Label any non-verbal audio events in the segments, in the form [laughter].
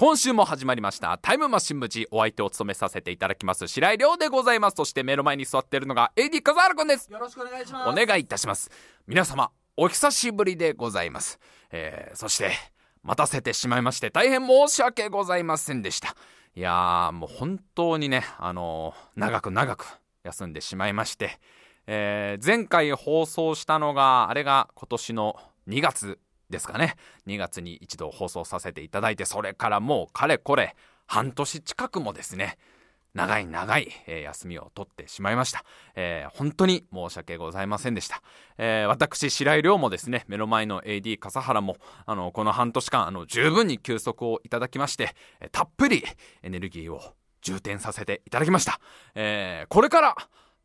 今週も始まりましたタイムマシン無事お相手を務めさせていただきます白井亮でございます。そして目の前に座っているのが AD 笠原くんです。よろしくお願いします。お願いいたします。皆様お久しぶりでございます、えー、そして待たせてしまいまして大変申し訳ございませんでした。いやーもう本当にねあのー長く長く休んでしまいまして、えー前回放送したのがあれが今年の2月ですかね。2月に一度放送させていただいてそれからもうかれこれ半年近くもですね長い長い、えー休みを取ってしまいました、えー本当に申し訳ございませんでした、えー私白井亮もですね目の前の AD 笠原もあのこの半年間あの十分に休息をいただきまして、たっぷりエネルギーを充填させていただきました、えーこれから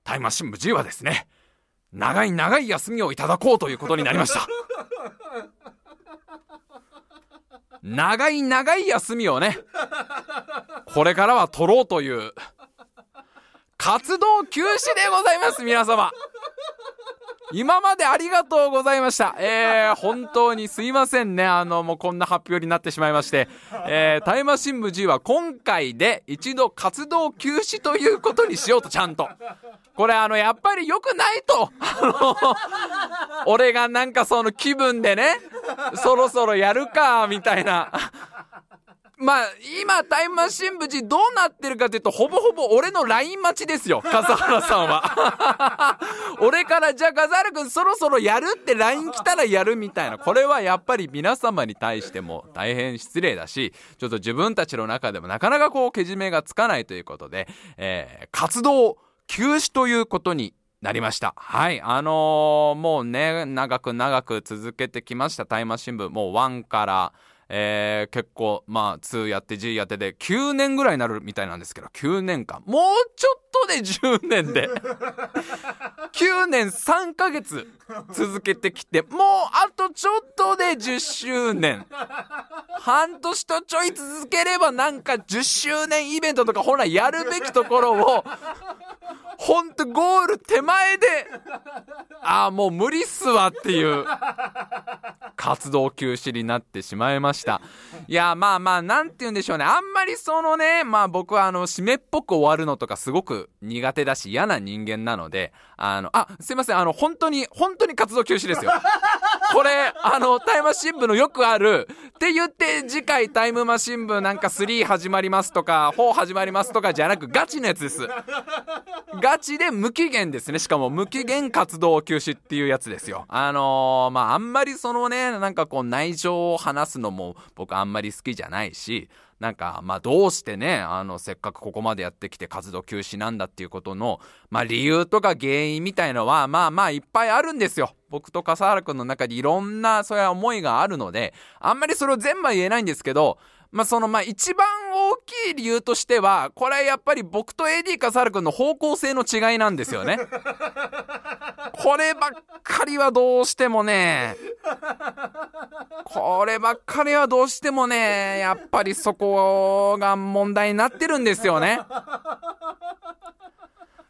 タイムマシン無事はですね長い長い休みをいただこうということになりました。[laughs] 長い長い休みをねこれからは取ろうという活動休止でございます皆様今までありがとうございました。えー、本当にすいませんね。あの、もうこんな発表になってしまいまして。えー、タイマー新聞 G は今回で一度活動休止ということにしようと、ちゃんと。これあの、やっぱり良くないと。あの、俺がなんかその気分でね、そろそろやるか、みたいな。まあ、今、タイムマシン部時どうなってるかというと、ほぼほぼ俺の LINE 待ちですよ、笠原さんは。[laughs] 俺から、じゃあ笠原くんそろそろやるって LINE 来たらやるみたいな。これはやっぱり皆様に対しても大変失礼だし、ちょっと自分たちの中でもなかなかこう、けじめがつかないということで、えー、活動休止ということになりました。はい。あのーもうね、長く長く続けてきました、タイマー新聞。もう1から、えー結構、まあ、2やって G やってで、9年ぐらいになるみたいなんですけど、9年間。もうちょっとで10年で。[laughs] 9年3ヶ月続けてきて、もうあとちょっとで10周年。半年とちょい続ければなんか10周年イベントとか本来やるべきところを、ほんとゴール手前で、ああ、もう無理っすわっていう。活動休止になってしまいました。いや、まあまあ、なんて言うんでしょうね。あんまりそのね、まあ僕はあの、締めっぽく終わるのとかすごく苦手だし嫌な人間なので、あの、あ、すいません、あの、本当に、本当に活動休止ですよ。これ、あの、タイムマシン部のよくある、って言って次回タイムマシン部なんか3始まりますとか、4始まりますとかじゃなくガチのやつです。ガチで無期限ですね。しかも無期限活動休止っていうやつですよ。あのーまあ、あんまりそのね、なんかこう内情を話すのも僕あんまり好きじゃないし、なんか、まあ、どうしてね、あの、せっかくここまでやってきて活動休止なんだっていうことの、まあ、理由とか原因みたいのは、まあまあ、いっぱいあるんですよ。僕と笠原くんの中にいろんな、そういう思いがあるので、あんまりそれを全部は言えないんですけど、まあ、その、まあ、一番大きい理由としては、これはやっぱり僕と AD 笠原くんの方向性の違いなんですよね。こればっかりはどうしてもね、こればっかりはどうしてもね、やっぱりそこが問題になってるんですよね。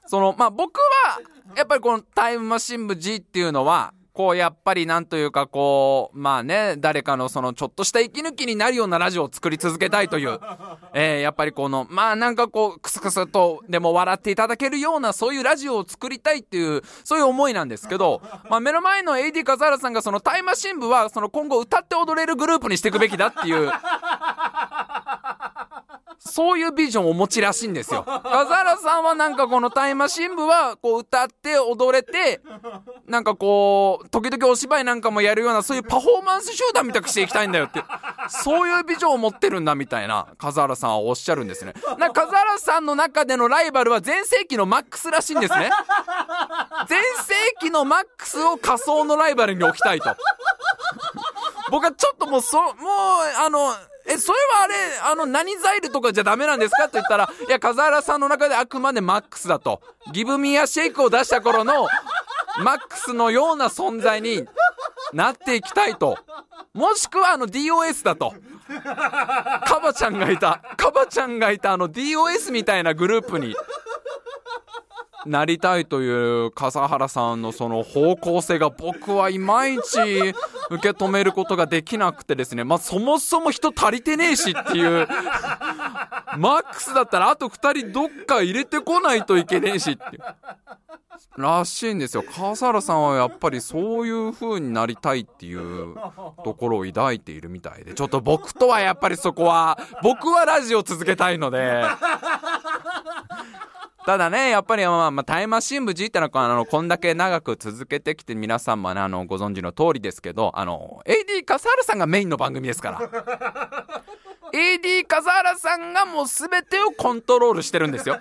その、まあ、僕は、やっぱりこのタイムマシン部 G っていうのは、こう、やっぱりなんというかこう、まあね、誰かのそのちょっとした息抜きになるようなラジオを作り続けたいという、[laughs] えー、やっぱりこの、まあなんかこう、クスクスとでも笑っていただけるような、そういうラジオを作りたいっていう、そういう思いなんですけど、まあ目の前の AD 笠原さんがそのタイムマシン部は、その今後歌って踊れるグループにしていくべきだっていう、そういうビジョンをお持ちらしいんですよ。笠原さんはなんかこのタイムマシン部はこう歌って踊れて、なんかこう、時々お芝居なんかもやるようなそういうパフォーマンス集団みたくしていきたいんだよって。そういうビジョンを持ってるんだみたいな、笠原さんはおっしゃるんですね。な笠原さんの中でのライバルは全盛期のマックスらしいんですね。全盛期のマックスを仮想のライバルに置きたいと。僕はちょっともうそ、もう、あの、え、それはあれ、あの、何ザイルとかじゃダメなんですかって言ったら、いや、風原さんの中であくまでマックスだと。ギブミアシェイクを出した頃の、マックスのような存在になっていきたいと。もしくはあの DOS だと。カバちゃんがいた、カバちゃんがいたあの DOS みたいなグループになりたいという笠原さんのその方向性が僕はいまいち受け止めることができなくてですね、まあそもそも人足りてねえしっていう、マックスだったらあと2人どっか入れてこないといけねえしっていう。らしいんですよ。笠原さんはやっぱりそういう風になりたいっていうところを抱いているみたいで、ちょっと僕とはやっぱりそこは、僕はラジオ続けたいので、ただね、やっぱり、まあ、まあ、タイムマシン部 G ってのは、あの、こんだけ長く続けてきて、皆さんもね、あの、ご存知の通りですけど、あの、AD 笠原さんがメインの番組ですから。AD 笠原さんがもう全てをコントロールしてるんですよ。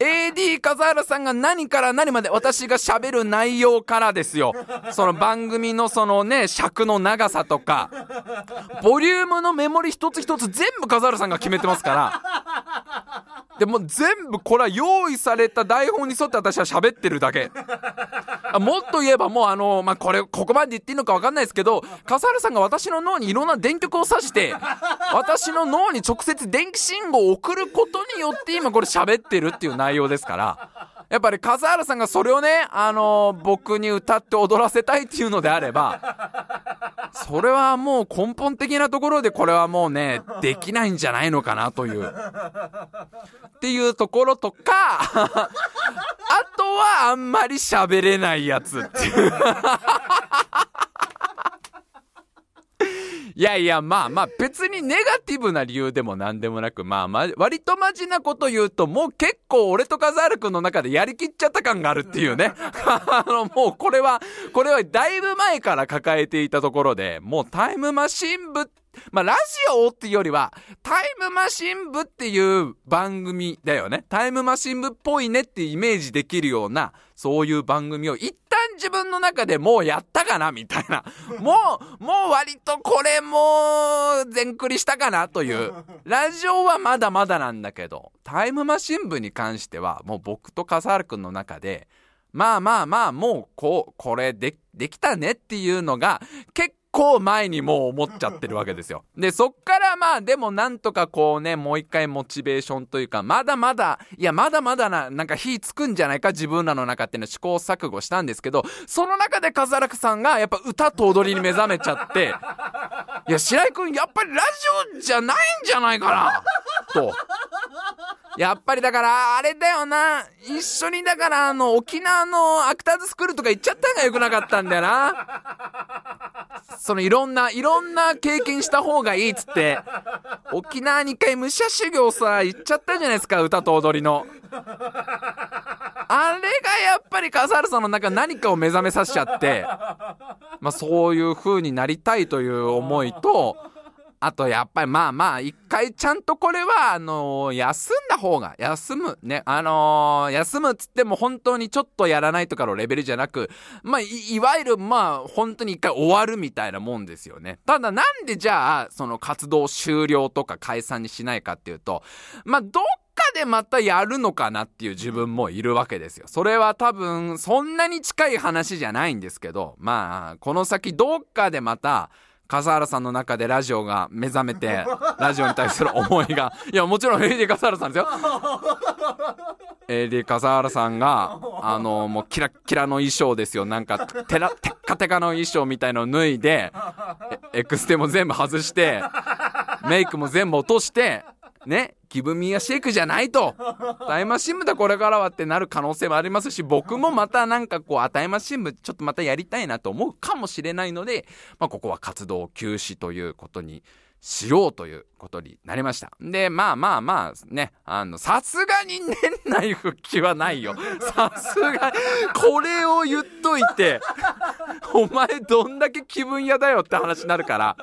AD 笠原さんが何から何まで私が喋る内容からですよ。その番組のそのね、尺の長さとか、ボリュームのメモリ一つ一つ全部笠原さんが決めてますから。でも全部これは用意された台本に沿って私は喋ってるだけ。もっと言えばもうあの、まあ、これ、ここまで言っていいのか分かんないですけど、笠原さんが私の脳にいろんな電極を刺して、私の脳に直接電気信号を送ることによって今これ喋ってるっていう内容ですから、やっぱり笠原さんがそれをね、あの、僕に歌って踊らせたいっていうのであれば、それはもう根本的なところでこれはもうね、[laughs] できないんじゃないのかなという。っていうところとか、[laughs] あとはあんまり喋れないやつっていう。いやいや、まあまあ、別にネガティブな理由でも何でもなく、まあまあ、割とマジなこと言うと、もう結構俺とカザール君の中でやりきっちゃった感があるっていうね。あの、もうこれは、これはだいぶ前から抱えていたところで、もうタイムマシン部まあ、ラジオっていうよりは、タイムマシン部っていう番組だよね。タイムマシン部っぽいねってイメージできるような、そういう番組を一旦自分の中でもうやったかなみたいな。[laughs] もう、もう割とこれもう全クリしたかなという。[laughs] ラジオはまだまだなんだけど、タイムマシン部に関しては、もう僕と笠原くんの中で、まあまあまあ、もうこう、これで、できたねっていうのが、結構前にもう思っちゃってるわけですよ。で、そっからまあでもなんとかこうね、もう一回モチベーションというか、まだまだ、いやまだまだな、なんか火つくんじゃないか自分らの中っていうの試行錯誤したんですけど、その中でカザラクさんがやっぱ歌と踊りに目覚めちゃって、いや白井くんやっぱりラジオじゃないんじゃないかな、と。やっぱりだから、あれだよな。一緒にだから、あの、沖縄のアクターズスクールとか行っちゃったのが良くなかったんだよな。そのいろんな、いろんな経験した方がいいっつって、沖縄に一回武者修行さ、行っちゃったじゃないですか、歌と踊りの。あれがやっぱり笠原さんの中何かを目覚めさせちゃって、まあそういう風になりたいという思いと、あとやっぱりまあまあ一回ちゃんとこれはあの、休んだ方が休むねあの、休むっつっても本当にちょっとやらないとかのレベルじゃなくまあいわゆるまあ本当に一回終わるみたいなもんですよねただなんでじゃあその活動終了とか解散にしないかっていうとまあどっかでまたやるのかなっていう自分もいるわけですよ。それは多分そんなに近い話じゃないんですけど、まあ、この先どっかでまた笠原さんの中でラジオが目覚めて、[laughs] ラジオに対する思いが、いや、もちろん AD 笠原さんですよ。[laughs] AD 笠原さんが、あの、もうキラッキラの衣装ですよ。なんか、テラ、テッカテカの衣装みたいのを脱いで、エクステも全部外して、メイクも全部落として、ね、気分ミアシェイクじゃないと、タイマー新聞だこれからはってなる可能性もありますし、僕もまたなんかこう、タイマー新聞ちょっとまたやりたいなと思うかもしれないので、まあ、ここは活動休止ということにしようということになりました。で、まあまあまあ、ね、あの、さすがに年内復帰はないよ。さすが、これを言っといて、お前どんだけ気分屋だよって話になるから。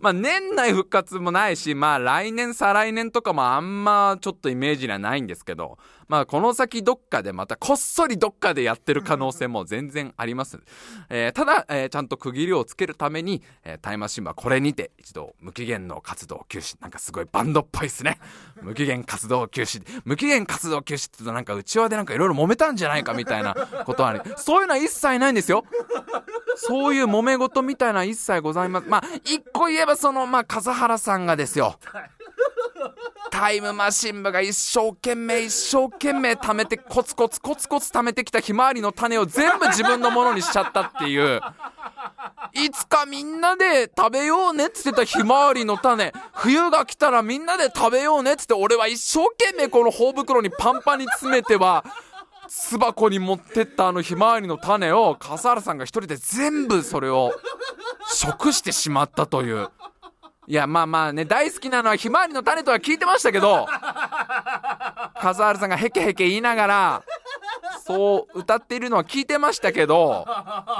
まあ年内復活もないし、まあ来年再来年とかもあんまちょっとイメージにはないんですけど、まあこの先どっかでまたこっそりどっかでやってる可能性も全然あります。えー、ただ、えー、ちゃんと区切りをつけるために、えー、タイマーシンはこれにて一度無期限の活動休止。なんかすごいバンドっぽいっすね。[laughs] 無期限活動休止。無期限活動休止って言うとなんか内輪でなんかいろいろ揉めたんじゃないかみたいなことはある。そういうのは一切ないんですよ。そういう揉め事みたいな一切ございます。まあ、一個言えばその、まあ、笠原さんがですよ。タイムマシン部が一生懸命一生懸命貯めてコツコツコツコツ貯めてきたひまわりの種を全部自分のものにしちゃったっていう。いつかみんなで食べようねっつってたひまわりの種。冬が来たらみんなで食べようねっつって俺は一生懸命この頬袋にパンパンに詰めては巣箱に持ってったあのひまわりの種を笠原さんが一人で全部それを食してしまったという。いやまあまあね大好きなのはひまわりの種とは聞いてましたけど [laughs] 笠原さんがヘケヘケ言いながらそう歌っているのは聞いてましたけど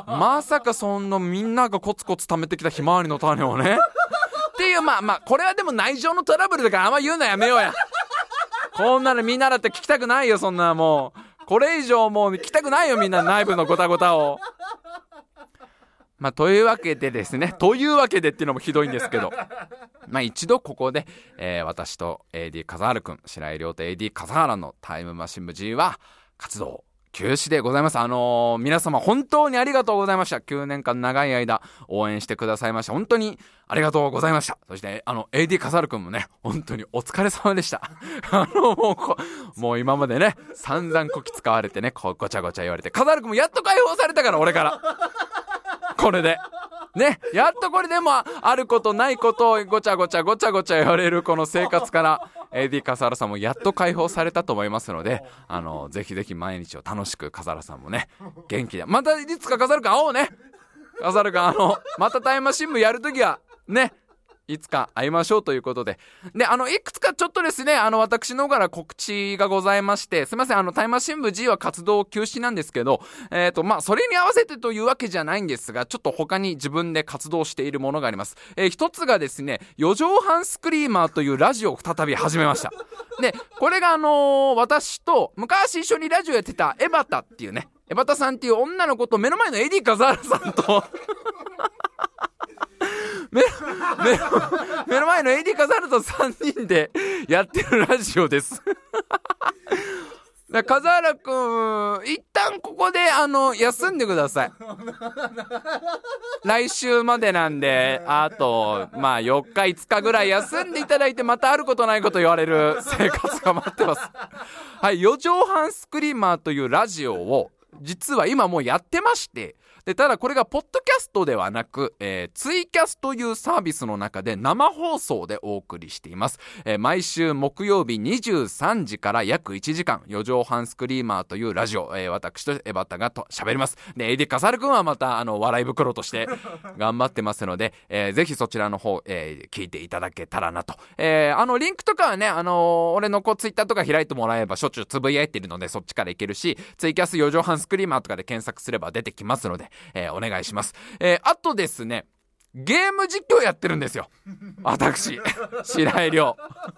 まさかそんなみんながコツコツ貯めてきたひまわりの種をね。っていうまあまあこれはでも内情のトラブルだからあんま言うのやめようや。こんなのみんなだって聞きたくないよそんなもう。これ以上もう聞きたくないよみんな内部のごたごたを。まあ、というわけでですね、[laughs] というわけでっていうのもひどいんですけど、まあ一度ここで、えー、私と AD 笠原くん、白井亮と AD 笠原のタイムマシン部 G は活動休止でございます。あのー、皆様本当にありがとうございました。9年間長い間応援してくださいました。本当にありがとうございました。そして、あの、AD カサルくんもね、本当にお疲れ様でした。[laughs] あの、もうこ、もう今までね、散々こき使われてね、こうごちゃごちゃ言われて、カサルくんもやっと解放されたから、俺から。これで。ね、やっとこれでもあることないことをごちゃごちゃごちゃごちゃ言われるこの生活から AD 笠原さんもやっと解放されたと思いますので、あの、ぜひぜひ毎日を楽しく笠原さんもね、元気で。またいつか笠原くん会おうね笠原くん、あの、またタイムマシン部やるときは、ね、いつか会いましょうということで。で、あの、いくつかちょっとですね、あの、私の方から告知がございまして、すいません、あの、タイマー新聞 G は活動休止なんですけど、えっ、ー、と、まあ、それに合わせてというわけじゃないんですが、ちょっと他に自分で活動しているものがあります。えー、一つがですね、四畳半スクリーマーというラジオを再び始めました。で、これがあのー、私と、昔一緒にラジオやってたエバタっていうね、エバタさんっていう女の子と目の前のエディ・カザールさんと目目目の前のエディ・カザルト3人でやってるラジオですだ風原くん、一旦ここで、あの、休んでください。来週までなんで、あと、まあ、4日、5日ぐらい休んでいただいて、またあることないこと言われる生活が待ってます。はい、4畳半スクリーマーというラジオを、実は今もうやってまして、で、ただこれがポッドキャストではなく、えー、ツイキャスというサービスの中で生放送でお送りしています。えー、毎週木曜日23時から約1時間、4畳半スクリーマーというラジオ、えー、私とエバタがと喋ります。で、エディ・カサル君はまた、あの、笑い袋として [laughs] 頑張ってますので、えー、ぜひそちらの方、えー、聞いていただけたらなと。えー、あの、リンクとかはね、あのー、俺のこう、ツイッターとか開いてもらえばしょっちゅうつぶやいてるので、そっちからいけるし、ツイキャス4畳半スクリーマーとかで検索すれば出てきますので、えー、お願いします。えー、あとですね、ゲーム実況やってるんですよ。私、白井亮。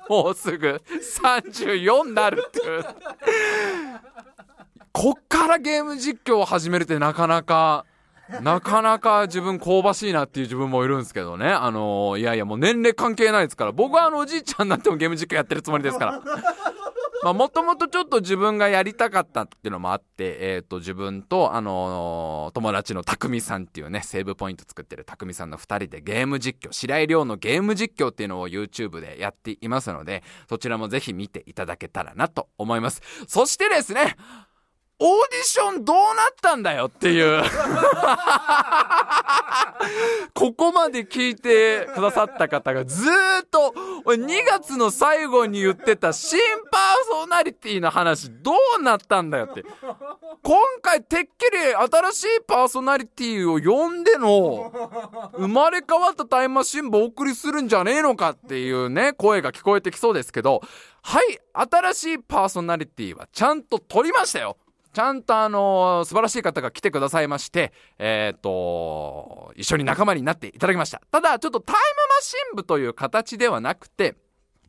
もうすぐ34になるっていう。こっからゲーム実況を始めるってなかなか、なかなか自分香ばしいなっていう自分もいるんですけどね。あのー、いやいやもう年齢関係ないですから。僕はあのおじいちゃんになってもゲーム実況やってるつもりですから。まあ、もともとちょっと自分がやりたかったっていうのもあって、えっ、ー、と、自分と、あのー、友達の匠さんっていうね、セーブポイント作ってる匠さんの二人でゲーム実況、白井亮のゲーム実況っていうのを YouTube でやっていますので、そちらもぜひ見ていただけたらなと思います。そしてですね、オーディションどうなったんだよっていう [laughs] ここまで聞いてくださった方がずーっと、2月の最後に言ってた新パーソナリティの話どうなったんだよって。今回てっきり新しいパーソナリティを呼んでの、生まれ変わったタイムマシン部お送りするんじゃねえのかっていうね、声が聞こえてきそうですけど、はい、新しいパーソナリティはちゃんと撮りましたよちゃんとあの、素晴らしい方が来てくださいまして、えっ、ー、と、一緒に仲間になっていただきました。ただ、ちょっとタイムマシン部という形ではなくて、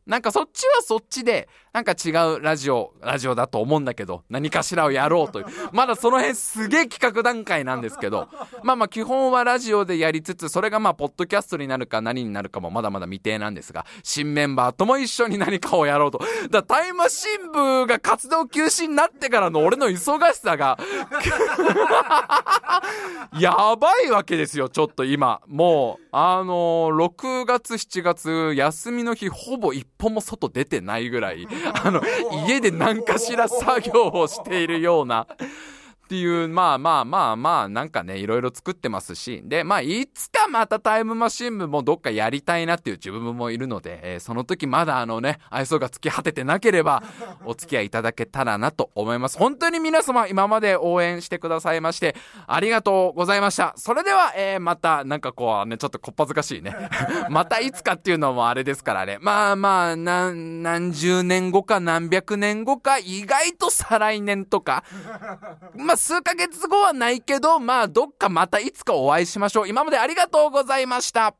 なんかそっちはそっちで、なんか違うラジオ、ラジオだと思うんだけど、何かしらをやろうという。まだその辺すげえ企画段階なんですけど、まあまあ基本はラジオでやりつつ、それがまあポッドキャストになるか何になるかもまだまだ未定なんですが、新メンバーとも一緒に何かをやろうと。だタイムマシン部が活動休止になってからの俺の忙しさが [laughs] やばいわけですよ、ちょっと今。もう、あのー、6月7月、休みの日ほぼ一歩も外出てないぐらい、[laughs] あの、家で何かしら作業をしているような、っていう、まあまあまあまあ、なんかね、いろいろ作ってますし、で、まあ、いつかまたタイムマシン部もどっかやりたいなっていう自分もいるので、えー、その時まだあのね、愛想が尽き果ててなければ、[laughs] お付き合いいただけたらなと思います。本当に皆様、今まで応援してくださいまして、ありがとうございました。それでは、えー、また、なんかこうね、ちょっとこっぱずかしいね。[laughs] またいつかっていうのもあれですからね。まあまあ、何、何十年後か何百年後か、意外と再来年とか、まあ数ヶ月後はないけど、まあ、どっかまたいつかお会いしましょう。今までありがとうございました。